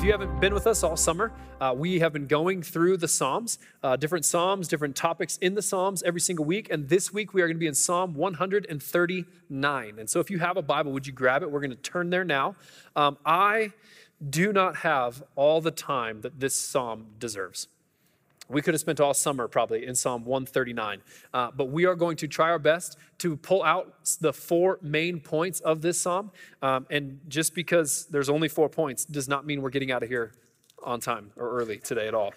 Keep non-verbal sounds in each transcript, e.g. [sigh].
If you haven't been with us all summer, uh, we have been going through the Psalms, uh, different Psalms, different topics in the Psalms every single week. And this week we are going to be in Psalm 139. And so if you have a Bible, would you grab it? We're going to turn there now. Um, I do not have all the time that this Psalm deserves. We could have spent all summer probably in Psalm 139, uh, but we are going to try our best to pull out the four main points of this Psalm. Um, and just because there's only four points does not mean we're getting out of here on time or early today at all.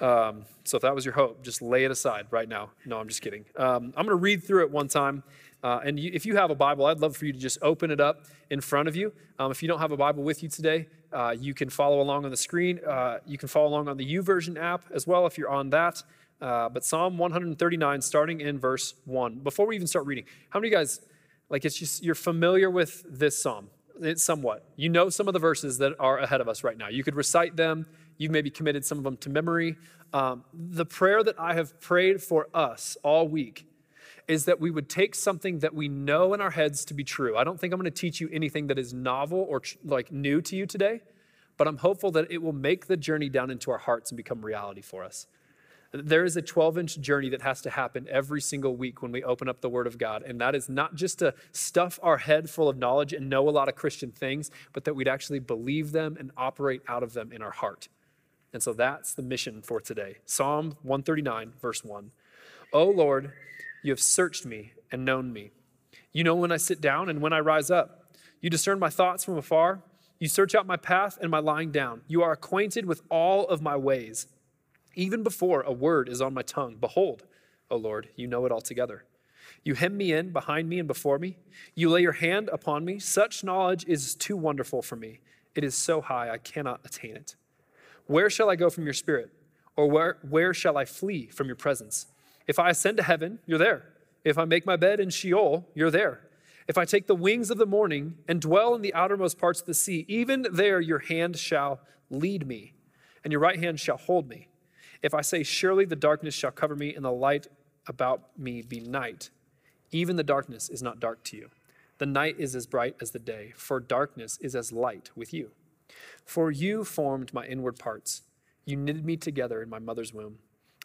Um, so if that was your hope, just lay it aside right now. No, I'm just kidding. Um, I'm going to read through it one time. Uh, and you, if you have a Bible, I'd love for you to just open it up in front of you. Um, if you don't have a Bible with you today, uh, you can follow along on the screen. Uh, you can follow along on the YouVersion app as well if you're on that. Uh, but Psalm 139, starting in verse 1. Before we even start reading, how many of you guys, like, it's just, you're familiar with this psalm? It's somewhat. You know some of the verses that are ahead of us right now. You could recite them. You've maybe committed some of them to memory. Um, the prayer that I have prayed for us all week is that we would take something that we know in our heads to be true. I don't think I'm going to teach you anything that is novel or like new to you today, but I'm hopeful that it will make the journey down into our hearts and become reality for us. There is a 12 inch journey that has to happen every single week when we open up the Word of God. And that is not just to stuff our head full of knowledge and know a lot of Christian things, but that we'd actually believe them and operate out of them in our heart. And so that's the mission for today. Psalm 139, verse 1. O Lord, you have searched me and known me. You know when I sit down and when I rise up. You discern my thoughts from afar. You search out my path and my lying down. You are acquainted with all of my ways. Even before a word is on my tongue, behold, O Lord, you know it altogether. You hem me in behind me and before me. You lay your hand upon me. Such knowledge is too wonderful for me. It is so high I cannot attain it. Where shall I go from your spirit? Or where, where shall I flee from your presence? If I ascend to heaven, you're there. If I make my bed in Sheol, you're there. If I take the wings of the morning and dwell in the outermost parts of the sea, even there your hand shall lead me, and your right hand shall hold me. If I say, Surely the darkness shall cover me, and the light about me be night, even the darkness is not dark to you. The night is as bright as the day, for darkness is as light with you. For you formed my inward parts, you knitted me together in my mother's womb.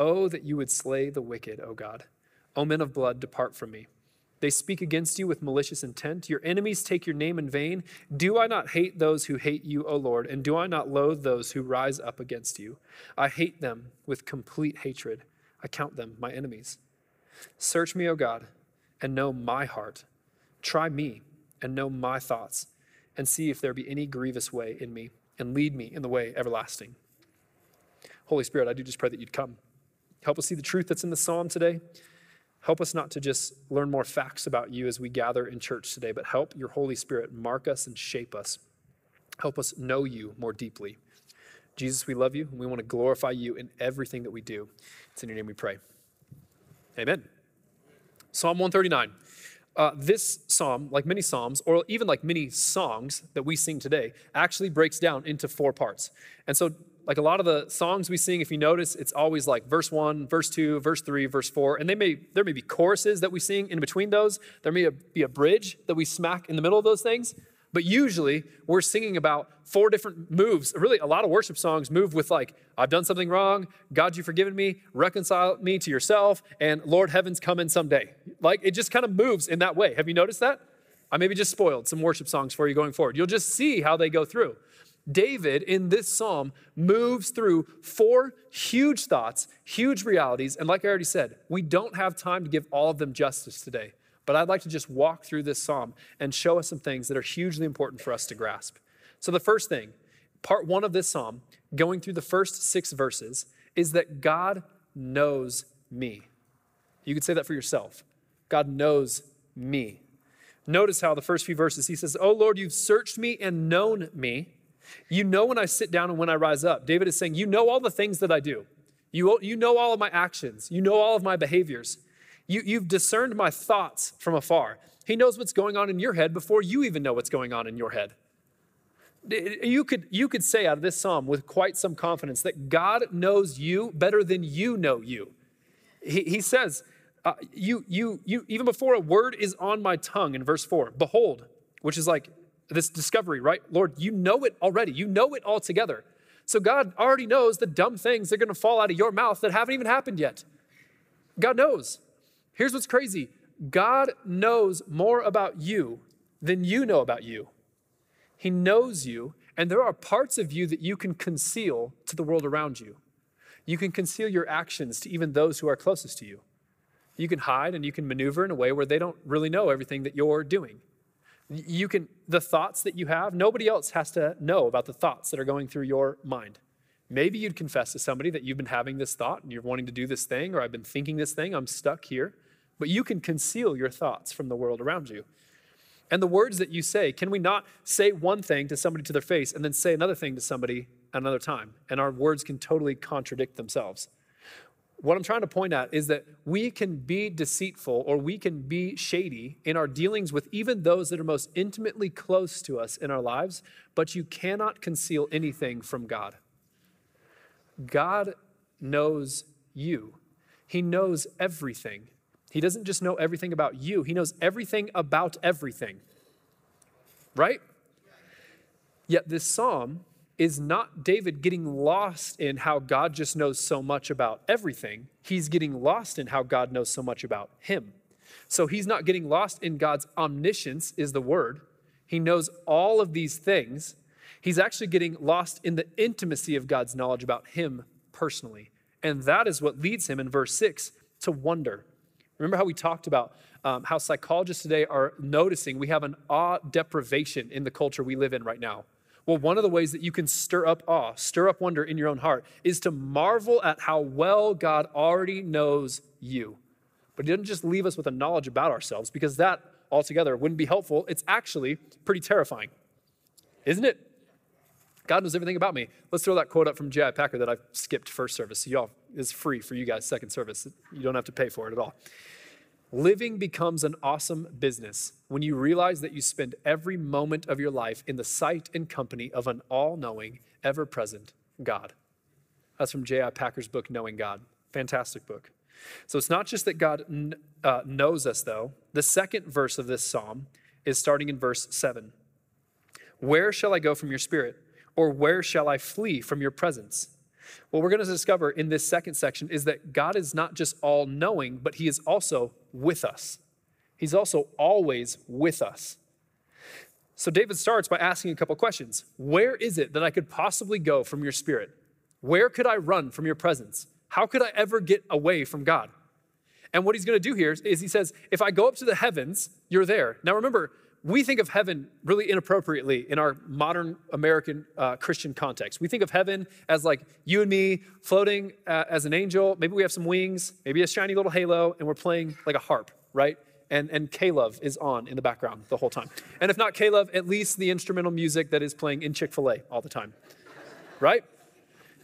Oh, that you would slay the wicked, O God. O men of blood, depart from me. They speak against you with malicious intent. Your enemies take your name in vain. Do I not hate those who hate you, O Lord? And do I not loathe those who rise up against you? I hate them with complete hatred. I count them my enemies. Search me, O God, and know my heart. Try me and know my thoughts, and see if there be any grievous way in me, and lead me in the way everlasting. Holy Spirit, I do just pray that you'd come. Help us see the truth that's in the psalm today. Help us not to just learn more facts about you as we gather in church today, but help your Holy Spirit mark us and shape us. Help us know you more deeply. Jesus, we love you and we want to glorify you in everything that we do. It's in your name we pray. Amen. Psalm 139. Uh, this psalm, like many psalms, or even like many songs that we sing today, actually breaks down into four parts. And so like a lot of the songs we sing, if you notice, it's always like verse one, verse two, verse three, verse four, and they may there may be choruses that we sing in between those. There may be a bridge that we smack in the middle of those things. But usually we're singing about four different moves. Really, a lot of worship songs move with like, I've done something wrong, God, you've forgiven me, reconcile me to yourself, and Lord, heaven's coming someday. Like it just kind of moves in that way. Have you noticed that? I maybe just spoiled some worship songs for you going forward. You'll just see how they go through. David in this psalm moves through four huge thoughts, huge realities. And like I already said, we don't have time to give all of them justice today. But I'd like to just walk through this psalm and show us some things that are hugely important for us to grasp. So, the first thing, part one of this psalm, going through the first six verses, is that God knows me. You could say that for yourself. God knows me. Notice how the first few verses he says, Oh Lord, you've searched me and known me. You know when I sit down and when I rise up. David is saying, You know all the things that I do. You, you know all of my actions. You know all of my behaviors. You, you've discerned my thoughts from afar. He knows what's going on in your head before you even know what's going on in your head. You could, you could say out of this psalm with quite some confidence that God knows you better than you know you. He, he says, uh, you, you, you, even before a word is on my tongue in verse 4, behold, which is like this discovery, right? Lord, you know it already. You know it all together. So God already knows the dumb things that are going to fall out of your mouth that haven't even happened yet. God knows. Here's what's crazy God knows more about you than you know about you. He knows you, and there are parts of you that you can conceal to the world around you. You can conceal your actions to even those who are closest to you. You can hide and you can maneuver in a way where they don't really know everything that you're doing. You can, the thoughts that you have, nobody else has to know about the thoughts that are going through your mind. Maybe you'd confess to somebody that you've been having this thought and you're wanting to do this thing, or I've been thinking this thing, I'm stuck here. But you can conceal your thoughts from the world around you. And the words that you say, can we not say one thing to somebody to their face and then say another thing to somebody another time? And our words can totally contradict themselves. What I'm trying to point at is that we can be deceitful or we can be shady in our dealings with even those that are most intimately close to us in our lives, but you cannot conceal anything from God. God knows you, He knows everything. He doesn't just know everything about you, He knows everything about everything. Right? Yet this psalm is not David getting lost in how God just knows so much about everything. He's getting lost in how God knows so much about him. So he's not getting lost in God's omniscience, is the word. He knows all of these things. He's actually getting lost in the intimacy of God's knowledge about him personally. And that is what leads him in verse 6 to wonder. Remember how we talked about um, how psychologists today are noticing we have an awe deprivation in the culture we live in right now. Well, one of the ways that you can stir up awe, stir up wonder in your own heart, is to marvel at how well God already knows you. But He doesn't just leave us with a knowledge about ourselves, because that altogether wouldn't be helpful. It's actually pretty terrifying, isn't it? God knows everything about me. Let's throw that quote up from J.I. Packer that I skipped first service. So y'all is free for you guys second service. You don't have to pay for it at all. Living becomes an awesome business when you realize that you spend every moment of your life in the sight and company of an all knowing, ever present God. That's from J.I. Packer's book, Knowing God. Fantastic book. So it's not just that God uh, knows us, though. The second verse of this psalm is starting in verse 7. Where shall I go from your spirit? Or where shall I flee from your presence? What we're going to discover in this second section is that God is not just all knowing, but He is also with us. He's also always with us. So David starts by asking a couple questions Where is it that I could possibly go from your spirit? Where could I run from your presence? How could I ever get away from God? And what he's going to do here is he says, If I go up to the heavens, you're there. Now remember, we think of heaven really inappropriately in our modern American uh, Christian context. We think of heaven as like you and me floating uh, as an angel. Maybe we have some wings, maybe a shiny little halo, and we're playing like a harp, right? And, and K-Love is on in the background the whole time. And if not K-Love, at least the instrumental music that is playing in Chick fil A all the time, right?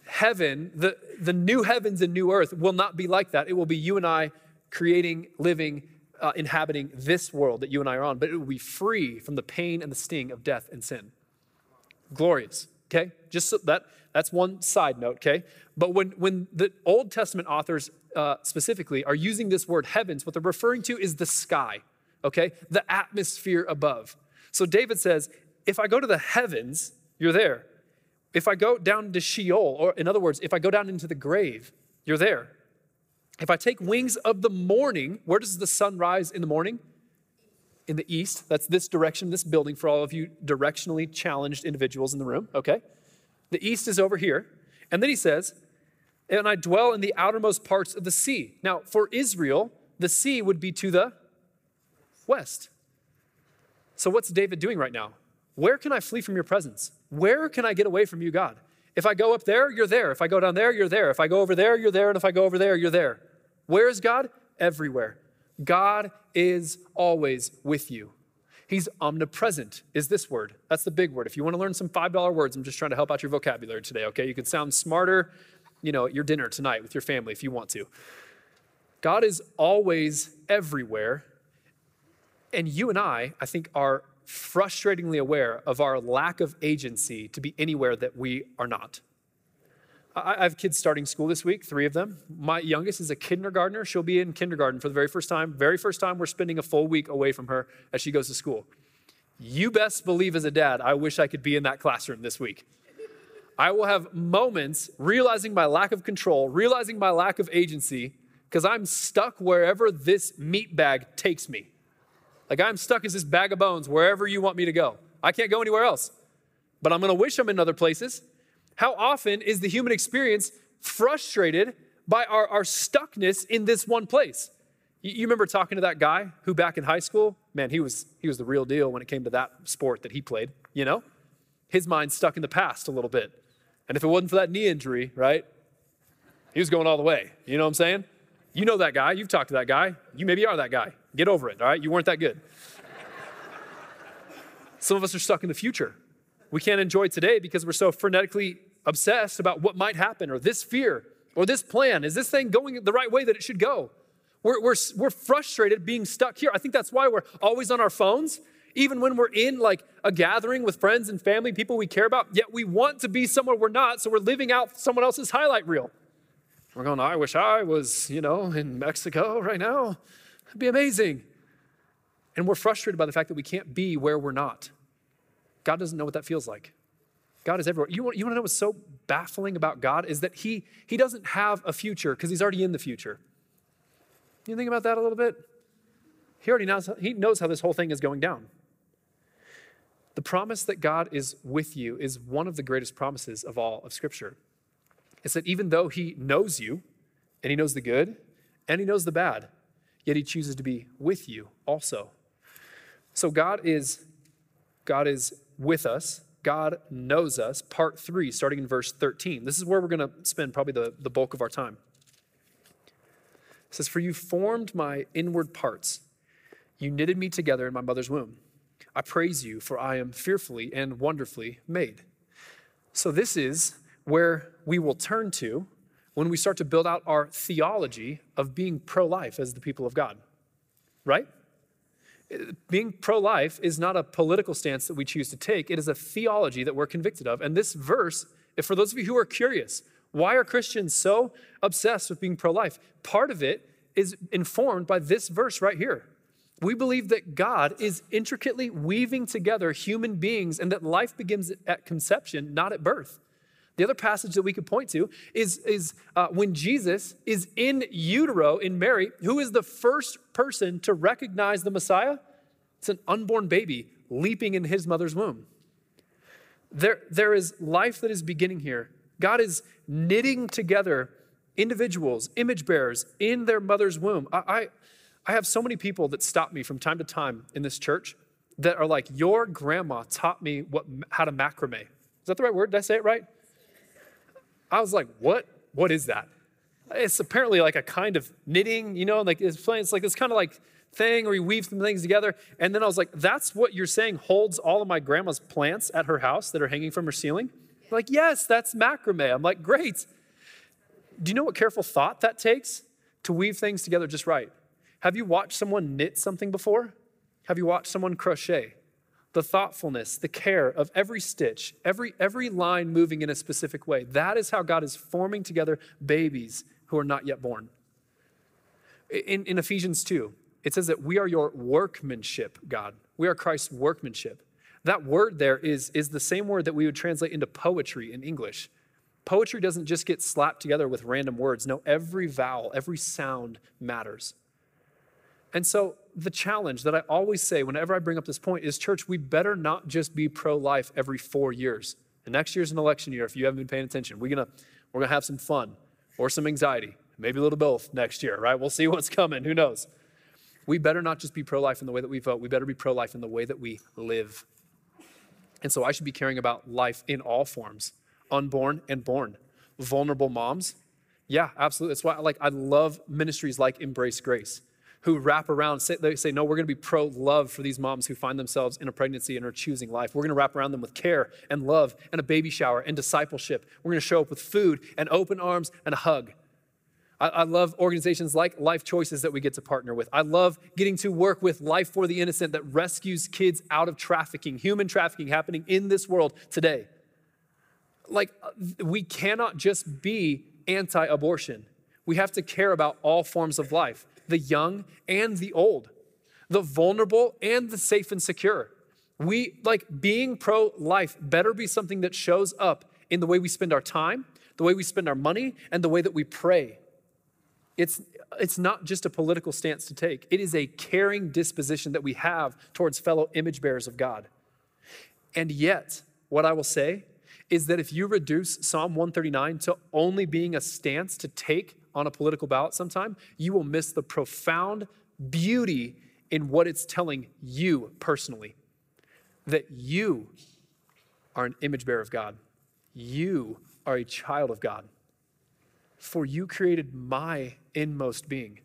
Heaven, the, the new heavens and new earth will not be like that. It will be you and I creating, living, uh, inhabiting this world that you and I are on, but it will be free from the pain and the sting of death and sin. Glorious, okay? Just so that that's one side note, okay? But when when the Old Testament authors uh, specifically are using this word heavens, what they're referring to is the sky, okay? The atmosphere above. So David says, if I go to the heavens, you're there. If I go down to Sheol, or in other words, if I go down into the grave, you're there. If I take wings of the morning, where does the sun rise in the morning? In the east. That's this direction, this building for all of you directionally challenged individuals in the room, okay? The east is over here. And then he says, and I dwell in the outermost parts of the sea. Now, for Israel, the sea would be to the west. So, what's David doing right now? Where can I flee from your presence? Where can I get away from you, God? If I go up there, you're there. If I go down there, you're there. If I go over there, you're there. And if I go over there, you're there. Where is God? Everywhere. God is always with you. He's omnipresent, is this word. That's the big word. If you want to learn some $5 words, I'm just trying to help out your vocabulary today, okay? You can sound smarter, you know, at your dinner tonight with your family if you want to. God is always everywhere. And you and I, I think, are frustratingly aware of our lack of agency to be anywhere that we are not. I have kids starting school this week, three of them. My youngest is a kindergartner. She'll be in kindergarten for the very first time. Very first time we're spending a full week away from her as she goes to school. You best believe, as a dad, I wish I could be in that classroom this week. I will have moments realizing my lack of control, realizing my lack of agency, because I'm stuck wherever this meat bag takes me. Like I'm stuck as this bag of bones wherever you want me to go. I can't go anywhere else. But I'm to wish I'm in other places how often is the human experience frustrated by our, our stuckness in this one place? You, you remember talking to that guy who back in high school, man, he was, he was the real deal when it came to that sport that he played, you know? His mind stuck in the past a little bit. And if it wasn't for that knee injury, right, he was going all the way. You know what I'm saying? You know that guy. You've talked to that guy. You maybe are that guy. Get over it, all right? You weren't that good. Some of us are stuck in the future. We can't enjoy today because we're so frenetically obsessed about what might happen or this fear or this plan. Is this thing going the right way that it should go? We're, we're, we're frustrated being stuck here. I think that's why we're always on our phones, even when we're in like a gathering with friends and family, people we care about, yet we want to be somewhere we're not, so we're living out someone else's highlight reel. We're going, I wish I was, you know, in Mexico right now. It'd be amazing. And we're frustrated by the fact that we can't be where we're not. God doesn't know what that feels like. God is everywhere. You want, you want to know what's so baffling about God is that he, he doesn't have a future because he's already in the future. You think about that a little bit? He already knows, he knows how this whole thing is going down. The promise that God is with you is one of the greatest promises of all of Scripture. It's that even though he knows you, and he knows the good, and he knows the bad, yet he chooses to be with you also. So God is God is with us God knows us, part three, starting in verse 13. This is where we're going to spend probably the, the bulk of our time. It says, For you formed my inward parts, you knitted me together in my mother's womb. I praise you, for I am fearfully and wonderfully made. So, this is where we will turn to when we start to build out our theology of being pro life as the people of God, right? Being pro life is not a political stance that we choose to take, it is a theology that we're convicted of. And this verse, for those of you who are curious, why are Christians so obsessed with being pro life? Part of it is informed by this verse right here. We believe that God is intricately weaving together human beings and that life begins at conception, not at birth. The other passage that we could point to is, is uh, when Jesus is in utero in Mary, who is the first person to recognize the Messiah? It's an unborn baby leaping in his mother's womb. There, there is life that is beginning here. God is knitting together individuals, image bearers in their mother's womb. I, I, I have so many people that stop me from time to time in this church that are like, Your grandma taught me what, how to macrame. Is that the right word? Did I say it right? I was like, what? What is that? It's apparently like a kind of knitting, you know, like it's, it's like this kind of like thing where you weave some things together. And then I was like, that's what you're saying holds all of my grandma's plants at her house that are hanging from her ceiling? like, yes, that's macrame. I'm like, great. Do you know what careful thought that takes to weave things together just right? Have you watched someone knit something before? Have you watched someone crochet? The thoughtfulness, the care of every stitch, every, every line moving in a specific way. That is how God is forming together babies who are not yet born. In, in Ephesians 2, it says that we are your workmanship, God. We are Christ's workmanship. That word there is, is the same word that we would translate into poetry in English. Poetry doesn't just get slapped together with random words. No, every vowel, every sound matters. And so the challenge that I always say whenever I bring up this point is church, we better not just be pro life every four years. The next year's an election year if you haven't been paying attention. We're gonna, we're gonna have some fun or some anxiety, maybe a little both next year, right? We'll see what's coming, who knows. We better not just be pro life in the way that we vote, we better be pro life in the way that we live. And so I should be caring about life in all forms unborn and born. Vulnerable moms. Yeah, absolutely. That's why like I love ministries like Embrace Grace who wrap around, say, they say, no, we're going to be pro love for these moms who find themselves in a pregnancy and are choosing life. We're going to wrap around them with care and love and a baby shower and discipleship. We're going to show up with food and open arms and a hug. I, I love organizations like Life Choices that we get to partner with. I love getting to work with Life for the Innocent that rescues kids out of trafficking, human trafficking happening in this world today. Like, uh, we cannot just be anti abortion. We have to care about all forms of life the young and the old, the vulnerable and the safe and secure. We, like, being pro life better be something that shows up in the way we spend our time, the way we spend our money, and the way that we pray. It's, it's not just a political stance to take, it is a caring disposition that we have towards fellow image bearers of God. And yet, what I will say is that if you reduce Psalm 139 to only being a stance to take on a political ballot sometime, you will miss the profound beauty in what it's telling you personally that you are an image bearer of God. You are a child of God. For you created my inmost being.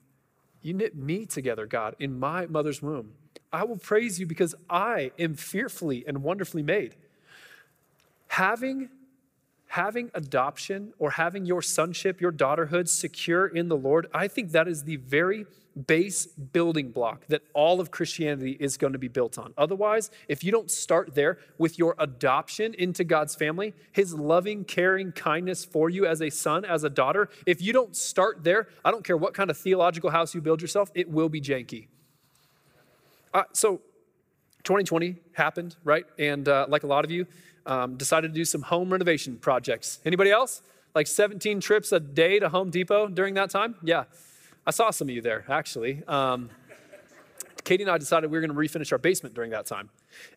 You knit me together, God, in my mother's womb. I will praise you because I am fearfully and wonderfully made. Having having adoption or having your sonship, your daughterhood secure in the Lord, I think that is the very base building block that all of Christianity is going to be built on. Otherwise, if you don't start there with your adoption into God's family, His loving, caring kindness for you as a son, as a daughter, if you don't start there, I don't care what kind of theological house you build yourself, it will be janky. Uh, so, 2020 happened, right? And uh, like a lot of you, um, decided to do some home renovation projects. Anybody else? Like 17 trips a day to Home Depot during that time? Yeah, I saw some of you there, actually. Um, Katie and I decided we were going to refinish our basement during that time.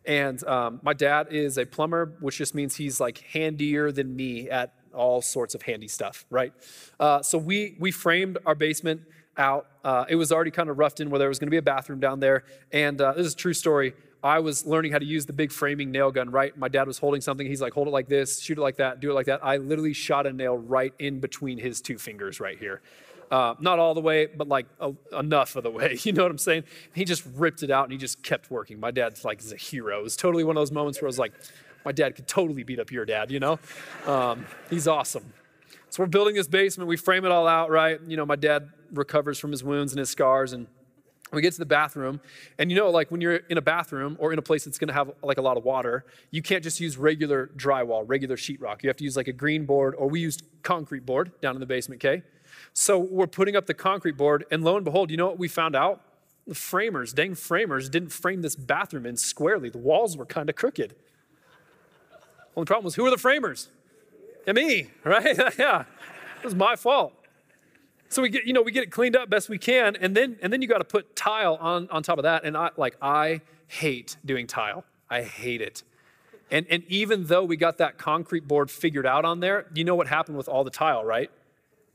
And um, my dad is a plumber, which just means he's like handier than me at all sorts of handy stuff, right? Uh, so we we framed our basement out. Uh, it was already kind of roughed in where there was going to be a bathroom down there. And uh, this is a true story. I was learning how to use the big framing nail gun, right? My dad was holding something. He's like, hold it like this, shoot it like that, do it like that. I literally shot a nail right in between his two fingers right here. Uh, not all the way, but like enough of the way. [laughs] You know what I'm saying? He just ripped it out and he just kept working. My dad's like is a hero. It was totally one of those moments where I was like, my dad could totally beat up your dad, you know? Um, he's awesome. So we're building this basement. We frame it all out, right? You know, my dad recovers from his wounds and his scars and we get to the bathroom, and you know, like when you're in a bathroom or in a place that's gonna have like a lot of water, you can't just use regular drywall, regular sheetrock. You have to use like a green board, or we used concrete board down in the basement, okay? So we're putting up the concrete board, and lo and behold, you know what we found out? The framers, dang framers, didn't frame this bathroom in squarely. The walls were kind of crooked. Only problem was, who are the framers? Me, [laughs] right? [laughs] yeah, it was my fault. So we get, you know, we get it cleaned up best we can, and then and then you got to put tile on on top of that. And I like I hate doing tile. I hate it. And and even though we got that concrete board figured out on there, you know what happened with all the tile, right?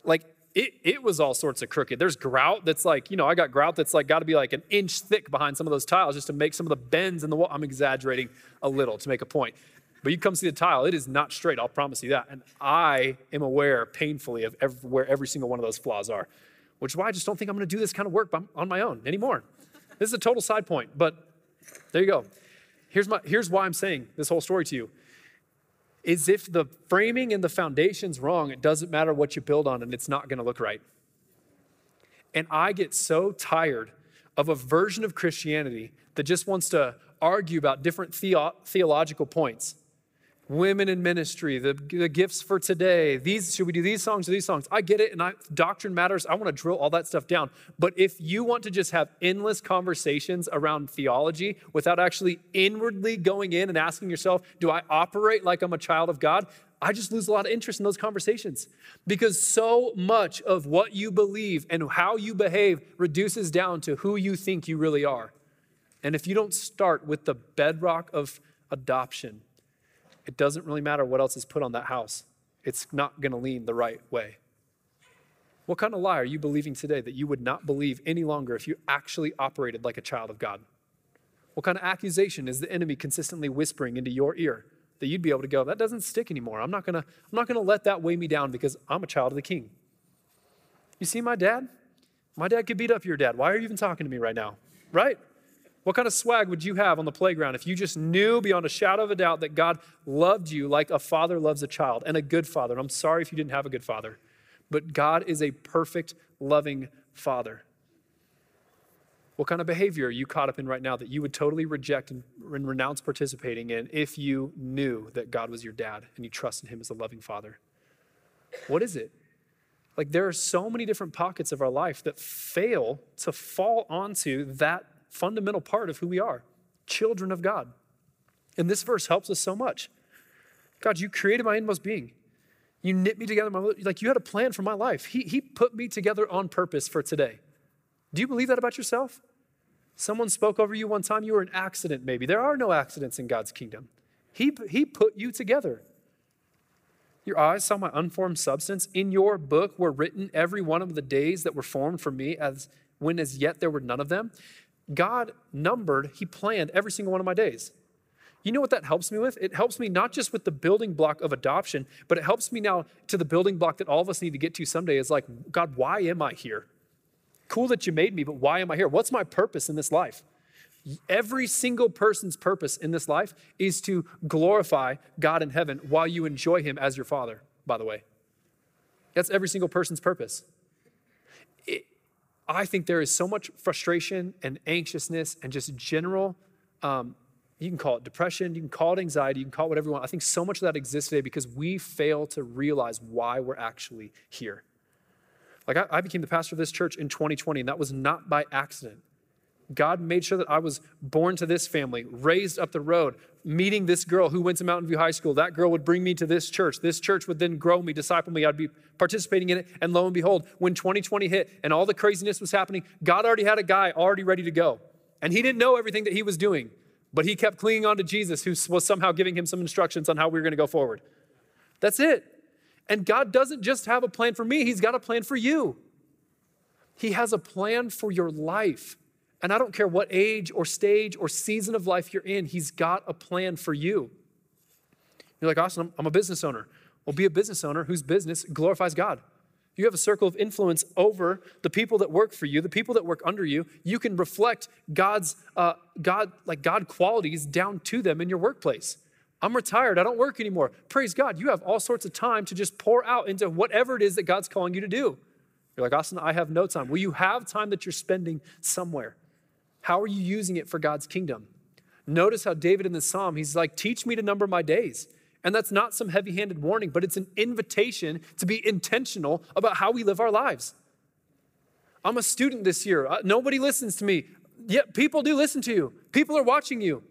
Like it, it was all sorts of crooked. There's grout that's like, you know, I got grout that's like got to be like an inch thick behind some of those tiles just to make some of the bends in the wall. I'm exaggerating a little to make a point. But you come see the tile, it is not straight, I'll promise you that. And I am aware painfully of every, where every single one of those flaws are, which is why I just don't think I'm to do this kind of work on my own anymore. This is a total side point, but there you go. Here's, my, here's why I'm saying this whole story to you. Is if the framing and the foundation's wrong, it doesn't matter what you build on and it's not to look right. And I get so tired of a version of Christianity that just wants to argue about different theo- theological points women in ministry, the, the gifts for today. These should we do these songs or these songs? I get it, and I, doctrine matters. I want to drill all that stuff down. But if you want to just have endless conversations around theology without actually inwardly going in and asking yourself, "Do I operate like I'm a child of God?" I just lose a lot of interest in those conversations because so much of what you believe and how you behave reduces down to who you think you really are. And if you don't start with the bedrock of adoption, it doesn't really matter what else is put on that house. It's not going to lean the right way. What kind of lie are you believing today that you would not believe any longer if you actually operated like a child of God? What kind of accusation is the enemy consistently whispering into your ear that you'd be able to go, that doesn't stick anymore. I'm not gonna, I'm not gonna let that weigh me down because I'm a child of the king. You see my dad? My dad could beat up your dad. Why are you even talking to me right now? Right? What kind of swag would you have on the playground if you just knew beyond a shadow of a doubt that God loved you like a father loves a child and a good father? And I'm sorry if you didn't have a good father, but God is a perfect, loving father. What kind of behavior are you caught up in right now that you would totally reject and, and renounce participating in if you knew that God was your dad and you trusted him as a loving father? What is it? Like, there are so many different pockets of our life that fail to fall onto that fundamental part of who we are children of God. And this verse helps us so much. God, you created my inmost being. You knit me together. My, like you had a plan for my life. He, he put me together on purpose for today. Do you believe that about yourself? Someone spoke over you one time, you were an accident, maybe. There are no accidents in God's kingdom. He, he put you together. Your eyes saw my unformed substance. In your book were written every one of the days that were formed for me, as when as yet there were none of them. God numbered, He planned every single one of my days. You know what that helps me with? It helps me not just with the building block of adoption, but it helps me now to the building block that all of us need to get to someday is like, God, why am I here? Cool that you made me, but why am I here? What's my purpose in this life? Every single person's purpose in this life is to glorify God in heaven while you enjoy Him as your Father, by the way. That's every single person's purpose. I think there is so much frustration and anxiousness and just general, um, you can call it depression, you can call it anxiety, you can call it whatever you want. I think so much of that exists today because we fail to realize why we're actually here. Like, I, I became the pastor of this church in 2020, and that was not by accident. God made sure that I was born to this family, raised up the road, meeting this girl who went to Mountain View High School. That girl would bring me to this church. This church would then grow me, disciple me. I'd be participating in it. And lo and behold, when 2020 hit and all the craziness was happening, God already had a guy already ready to go. And he didn't know everything that he was doing, but he kept clinging on to Jesus, who was somehow giving him some instructions on how we were going to go forward. That's it. And God doesn't just have a plan for me, He's got a plan for you. He has a plan for your life. And I don't care what age or stage or season of life you're in, He's got a plan for you. You're like, Austin, I'm a business owner. Well, be a business owner whose business glorifies God. You have a circle of influence over the people that work for you, the people that work under you. You can reflect God's uh, God like God qualities down to them in your workplace. I'm retired. I don't work anymore. Praise God. You have all sorts of time to just pour out into whatever it is that God's calling you to do. You're like, Austin, I have no time. Well, you have time that you're spending somewhere. How are you using it for God's kingdom? Notice how David in the psalm, he's like, Teach me to number my days. And that's not some heavy handed warning, but it's an invitation to be intentional about how we live our lives. I'm a student this year. Uh, nobody listens to me. Yet people do listen to you, people are watching you.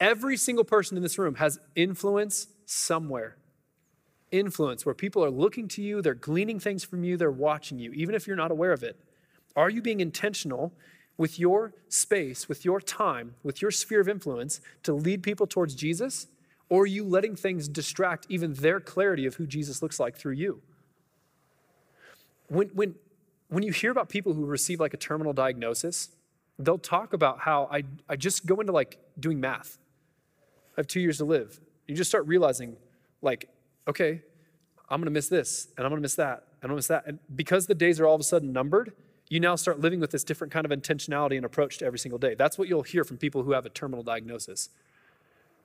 Every single person in this room has influence somewhere. Influence where people are looking to you, they're gleaning things from you, they're watching you, even if you're not aware of it. Are you being intentional with your space, with your time, with your sphere of influence to lead people towards Jesus? Or are you letting things distract even their clarity of who Jesus looks like through you? When, when, when you hear about people who receive like a terminal diagnosis, they'll talk about how I, I just go into like doing math. I have two years to live. You just start realizing, like, okay, I'm gonna miss this, and I'm gonna miss that, and I'm gonna miss that. And because the days are all of a sudden numbered, you now start living with this different kind of intentionality and approach to every single day. That's what you'll hear from people who have a terminal diagnosis.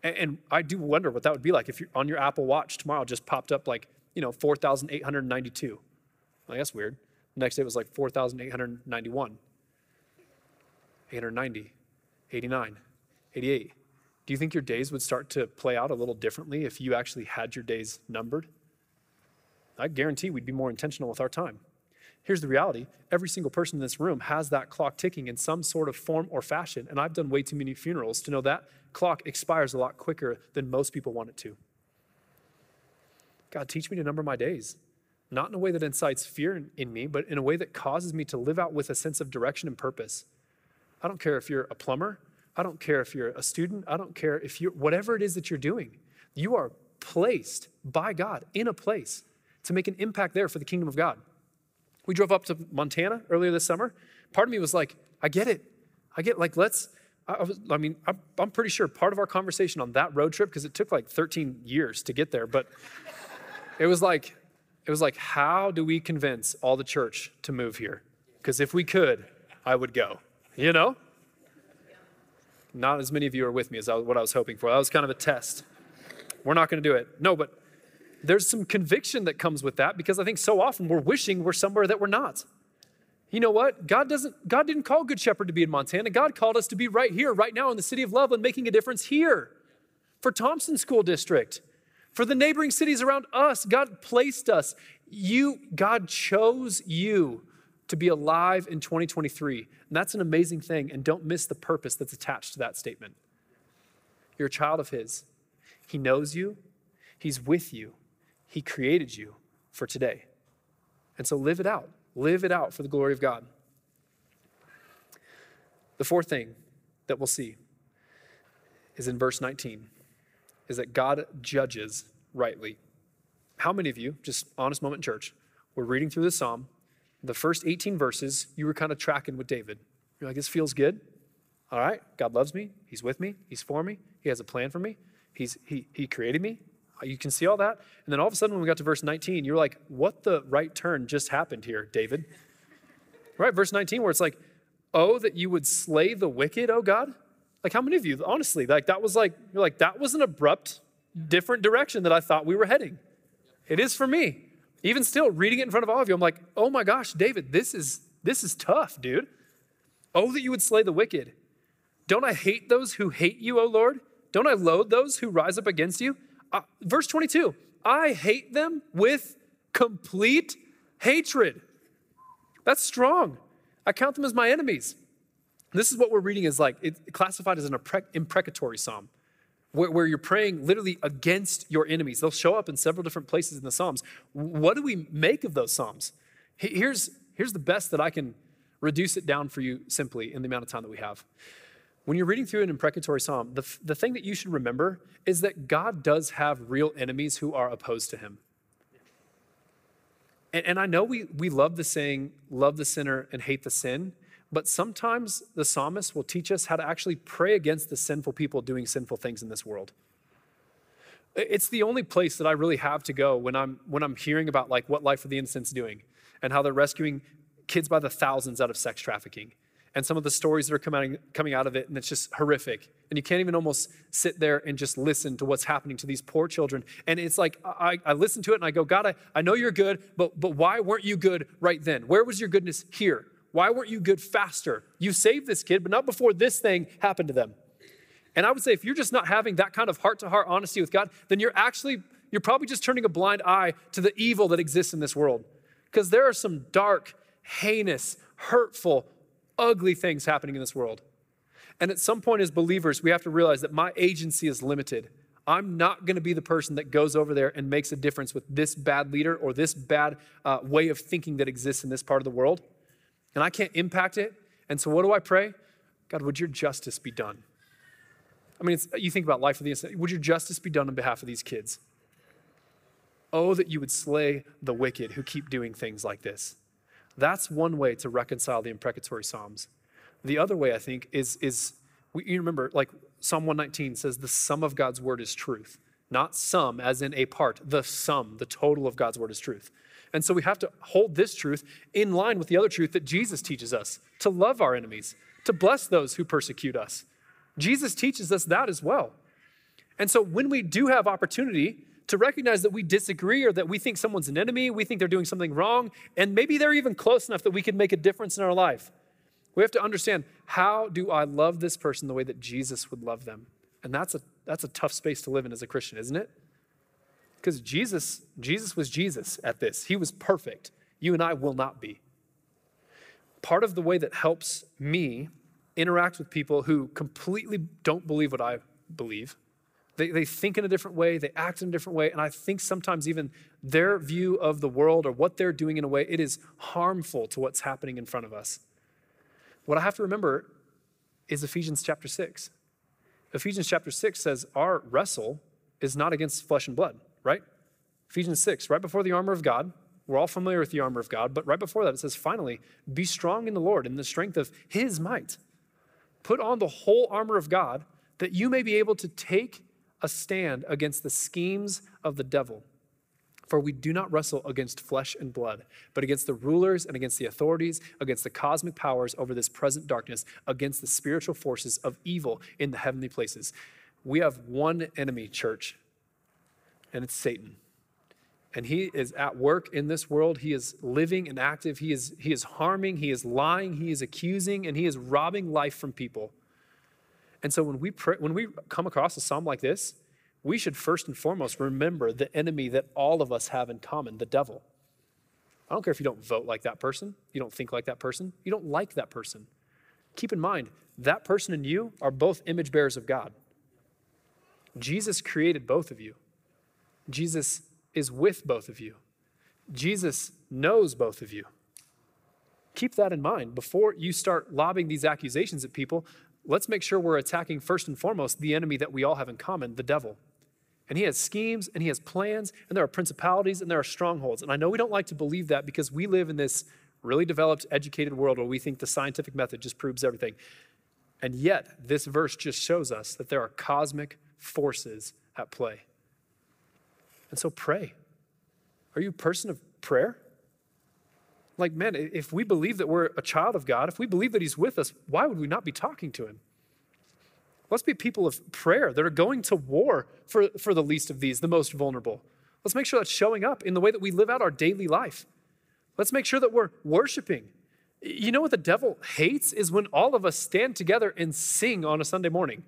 And, and I do wonder what that would be like if on your Apple Watch tomorrow just popped up like, you know, 4,892. Like, that's weird. The next day it was like 4,891, 890, 89, 88. Do you think your days would start to play out a little differently if you actually had your days numbered? I guarantee we'd be more intentional with our time. Here's the reality every single person in this room has that clock ticking in some sort of form or fashion. And I've done way too many funerals to know that clock expires a lot quicker than most people want it to. God, teach me to number my days, not in a way that incites fear in me, but in a way that causes me to live out with a sense of direction and purpose. I don't care if you're a plumber, I don't care if you're a student. I don't care if you're, whatever it is that you're doing, you are placed by God in a place to make an impact there for the kingdom of God. We drove up to Montana earlier this summer. Part of me was like, I get it. I get like let's I, was, I mean, I'm, I'm pretty sure part of our conversation on that road trip, because it took like 13 years to get there, but it was like, it was like, how do we convince all the church to move here? Because if we could, I would go, you know? Not as many of you are with me as I, what I was hoping for. That was kind of a test. We're not going to do it. No, but there's some conviction that comes with that because I think so often we're wishing we're somewhere that we're not. You know what? God doesn't God didn't call Good Shepherd to be in Montana. God called us to be right here, right now in the city of Loveland making a difference here. For Thompson School District, for the neighboring cities around us, God placed us. You God chose you to be alive in 2023. And that's an amazing thing and don't miss the purpose that's attached to that statement. You're a child of his. He knows you. He's with you. He created you for today. And so live it out. Live it out for the glory of God. The fourth thing that we'll see is in verse 19 is that God judges rightly. How many of you, just honest moment in church, were reading through the psalm, the first 18 verses, you were kind of tracking with David. You're like, this feels good. All right, God loves me. He's with me. He's for me. He has a plan for me. He's, he, he created me. You can see all that. And then all of a sudden, when we got to verse 19, you're like, what the right turn just happened here, David? [laughs] right? Verse 19, where it's like, oh, that you would slay the wicked, oh God. Like, how many of you, honestly, like that was like, you're like, that was an abrupt, different direction that I thought we were heading. It is for me. Even still, reading it in front of all of you, I'm like, oh my gosh, David, this is this is tough, dude. Oh, that you would slay the wicked. Don't I hate those who hate you, O Lord? Don't I loathe those who rise up against you? Uh, verse 22 I hate them with complete hatred. That's strong. I count them as my enemies. This is what we're reading is like, it's classified as an imprecatory psalm, where, where, you're praying literally against your enemies. They'll show up in several different places in the Psalms. What do we make of those Psalms? Here's, here's the best that I can reduce it down for you simply in the amount of time that we have. When you're reading through an imprecatory psalm, the, the thing that you should remember is that God does have real enemies who are opposed to him. And, and I know we, we love the saying, love the sinner and hate the sin, but sometimes the psalmist will teach us how to actually pray against the sinful people doing sinful things in this world. It's the only place that I really have to go when I'm, when I'm hearing about like what Life for the Innocent's doing and how they're rescuing kids by the thousands out of sex trafficking and some of the stories that are coming, coming out of it, and it's just horrific. And you can't even almost sit there and just listen to what's happening to these poor children. And it's like, I, I listen to it and I go, God, I, I know you're good, but, but why weren't you good right then? Where was your goodness here? Why weren't you good faster? You saved this kid, but not before this thing happened to them. And I would say if you're just not having that kind of heart to heart honesty with God, then you're actually, you're probably just turning a blind eye to the evil that exists in this world. Because there are some dark, heinous, hurtful, ugly things happening in this world. And at some point, as believers, we have to realize that my agency is limited. I'm not going to be the person that goes over there and makes a difference with this bad leader or this bad uh, way of thinking that exists in this part of the world. And I can't impact it. And so, what do I pray? God, would your justice be done? I mean, you think about life of the innocent. Would your justice be done on behalf of these kids? Oh, that you would slay the wicked who keep doing things like this. That's one way to reconcile the imprecatory Psalms. The other way, I think, is, is you remember, like Psalm 119 says, the sum of God's word is truth. Not some, as in a part, the sum, the total of God's word is truth. And so we have to hold this truth in line with the other truth that Jesus teaches us to love our enemies, to bless those who persecute us. Jesus teaches us that as well. And so when we do have opportunity to recognize that we disagree or that we think someone's an enemy, we think they're doing something wrong, and maybe they're even close enough that we can make a difference in our life. We have to understand how do I love this person the way that Jesus would love them? And that's a that's a tough space to live in as a Christian, isn't it? Because Jesus, Jesus was Jesus at this. He was perfect. You and I will not be. Part of the way that helps me interact with people who completely don't believe what I believe they, they think in a different way, they act in a different way, and I think sometimes even their view of the world or what they're doing in a way, it is harmful to what's happening in front of us. What I have to remember is Ephesians chapter 6. Ephesians chapter 6 says, Our wrestle is not against flesh and blood, right? Ephesians 6, right before the armor of God, we're all familiar with the armor of God, but right before that it says, finally, be strong in the Lord in the strength of his might. Put on the whole armor of God that you may be able to take a stand against the schemes of the devil. For we do not wrestle against flesh and blood, but against the rulers and against the authorities, against the cosmic powers over this present darkness, against the spiritual forces of evil in the heavenly places. We have one enemy, church, and it's Satan. And he is at work in this world. He is living and active. He is, he is harming, he is lying, he is accusing, and he is robbing life from people. And so when we pray, when we come across a psalm like this, we should first and foremost remember the enemy that all of us have in common, the devil. I don't care if you don't vote like that person, you don't think like that person, you don't like that person. Keep in mind, that person and you are both image bearers of God. Jesus created both of you. Jesus is with both of you. Jesus knows both of you. Keep that in mind before you start lobbing these accusations at people let's make sure we're attacking first and foremost the enemy that we all have in common, the devil. And he has schemes and he has plans, and there are principalities and there are strongholds. And I know we don't like to believe that because we live in this really developed, educated world where we think the scientific method just proves everything. And yet, this verse just shows us that there are cosmic forces at play. And so pray. Are you a person of prayer? Like, man, if we believe that we're a child of God, if we believe that He's with us, why would we not be talking to Him? Let's be people of prayer that are going to war for, for the least of these, the most vulnerable. Let's make sure that's showing up in the way that we live out our daily life. Let's make sure that we're worshiping. You know what the devil hates is when all of us stand together and sing on a Sunday morning.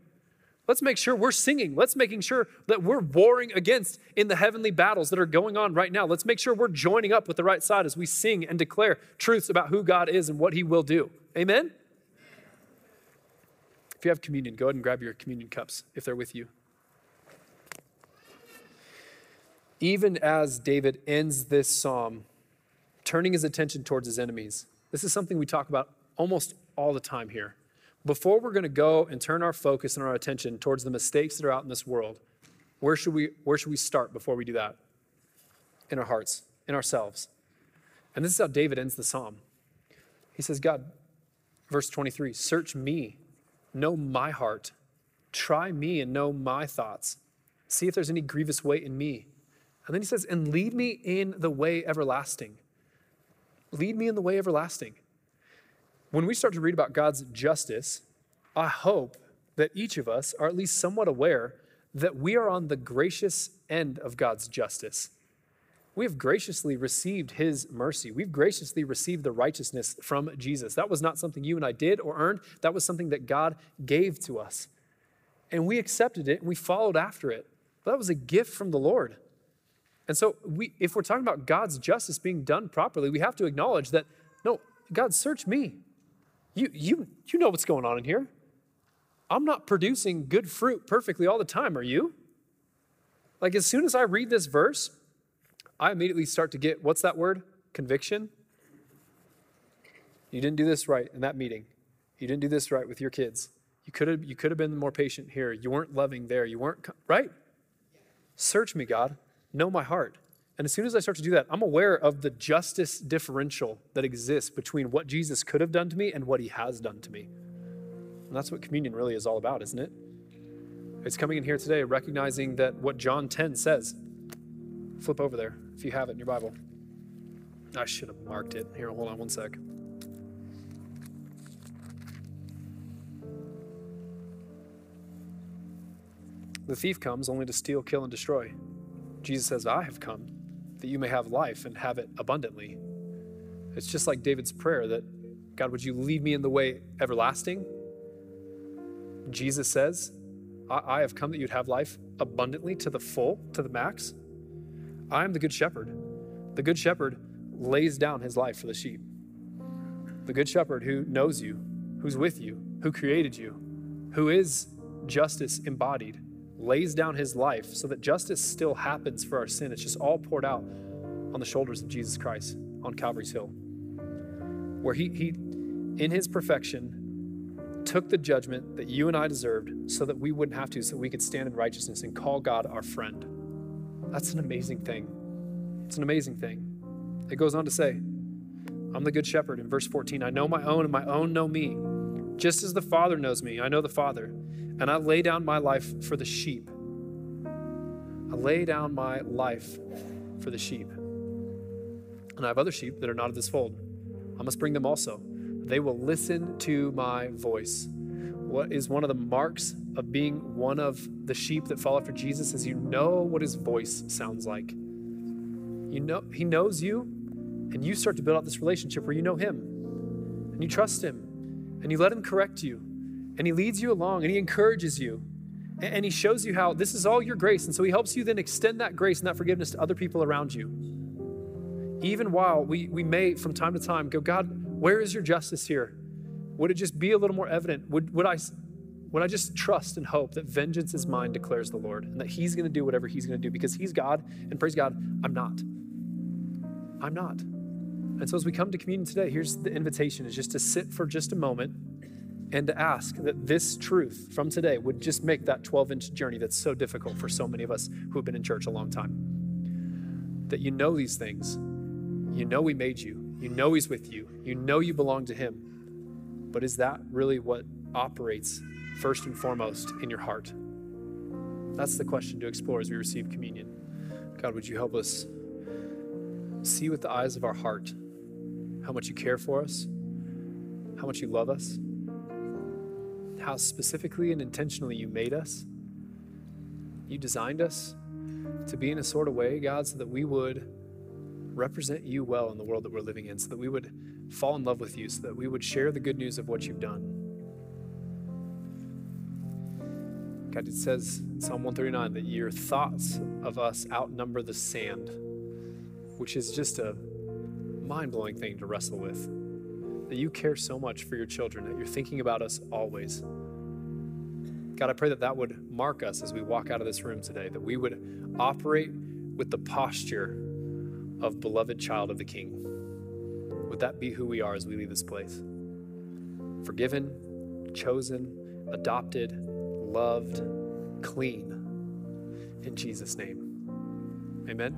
Let's make sure we're singing. Let's making sure that we're warring against in the heavenly battles that are going on right now. Let's make sure we're joining up with the right side as we sing and declare truths about who God is and what he will do. Amen? If you have communion, go ahead and grab your communion cups if they're with you. Even as David ends this psalm, turning his attention towards his enemies, this is something we talk about almost all the time here before we're going to go and turn our focus and our attention towards the mistakes that are out in this world, where should we, where should we start before we do that? In our hearts, in ourselves. And this is how David ends the psalm. He says, God, verse 23, search me, know my heart, try me and know my thoughts, see if there's any grievous way in me. And then he says, and lead me in the way everlasting. Lead me in the way everlasting. When we start to read about God's justice, I hope that each of us are at least somewhat aware that we are on the gracious end of God's justice. We have graciously received his mercy. We've graciously received the righteousness from Jesus. That was not something you and I did or earned, that was something that God gave to us. And we accepted it and we followed after it. That was a gift from the Lord. And so, we, if we're talking about God's justice being done properly, we have to acknowledge that no, God, search me. You, you, you know what's going on in here. I'm not producing good fruit perfectly all the time, are you? Like, as soon as I read this verse, I immediately start to get what's that word? Conviction. You didn't do this right in that meeting. You didn't do this right with your kids. You could have you could have been more patient here. You weren't loving there. You weren't right? Search me, God. Know my heart. And as soon as I start to do that, I'm aware of the justice differential that exists between what Jesus could have done to me and what he has done to me. And that's what communion really is all about, isn't it? It's coming in here today recognizing that what John 10 says. Flip over there if you have it in your Bible. I should have marked it. Here, hold on one sec. The thief comes only to steal, kill, and destroy. Jesus says, I have come that you may have life and have it abundantly. It's just like David's prayer that God, would you lead me in the way everlasting? Jesus says, I, I have come that you'd have life abundantly to the full, to the max. I am the good shepherd. The good shepherd lays down his life for the sheep. The good shepherd who knows you, who's with you, who created you, who is justice embodied lays down his life so that justice still happens for our sin. It's just all poured out on the shoulders of Jesus Christ on Calvary's Hill, where he, he in his perfection, took the judgment that you and I deserved so that we wouldn't have to, so we could stand in righteousness and call God our friend. That's an amazing thing. It's an amazing thing. It goes on to say, I'm the good shepherd in verse 14. I know my own, and my own know me Just as the Father knows me, I know the Father, and I lay down my life for the sheep. I lay down my life for the sheep. And I have other sheep that are not of this fold. I must bring them also. They will listen to my voice. What is one of the marks of being one of the sheep that follow after Jesus is you know what his voice sounds like. You know he knows you, and you start to build out this relationship where you know him and you trust him and you let him correct you and he leads you along and he encourages you and he shows you how this is all your grace. And so he helps you then extend that grace and that forgiveness to other people around you. Even while we, we may, from time to time, go, God, where is your justice here? Would it just be a little more evident? Would, would, I, would I just trust and hope that vengeance is mine, declares the Lord, and that he's going to do whatever he's going to do because he's God, and praise God, I'm not. I'm not. And so as we come to communion today, here's the invitation is just to sit for just a moment and to ask that this truth from today would just make that 12 inch journey that's so difficult for so many of us who have been in church a long time. That you know these things. You know He made you. You know He's with you. You know you belong to Him. But is that really what operates first and foremost in your heart? That's the question to explore as we receive communion. God, would you help us see with the eyes of our heart how much you care for us, how much you love us? How specifically and intentionally you made us. You designed us to be in a sort of way, God, so that we would represent you well in the world that we're living in, so that we would fall in love with you, so that we would share the good news of what you've done. God, it says in Psalm 139 that your thoughts of us outnumber the sand, which is just a mind blowing thing to wrestle with that you care so much for your children, that you're thinking about us always. God, I pray that that would mark us as we walk out of this room today, that we would operate with the posture of beloved child of the King. Would that be who we are as we leave this place? Forgiven, chosen, adopted, loved, clean. In Jesus' name. Amen.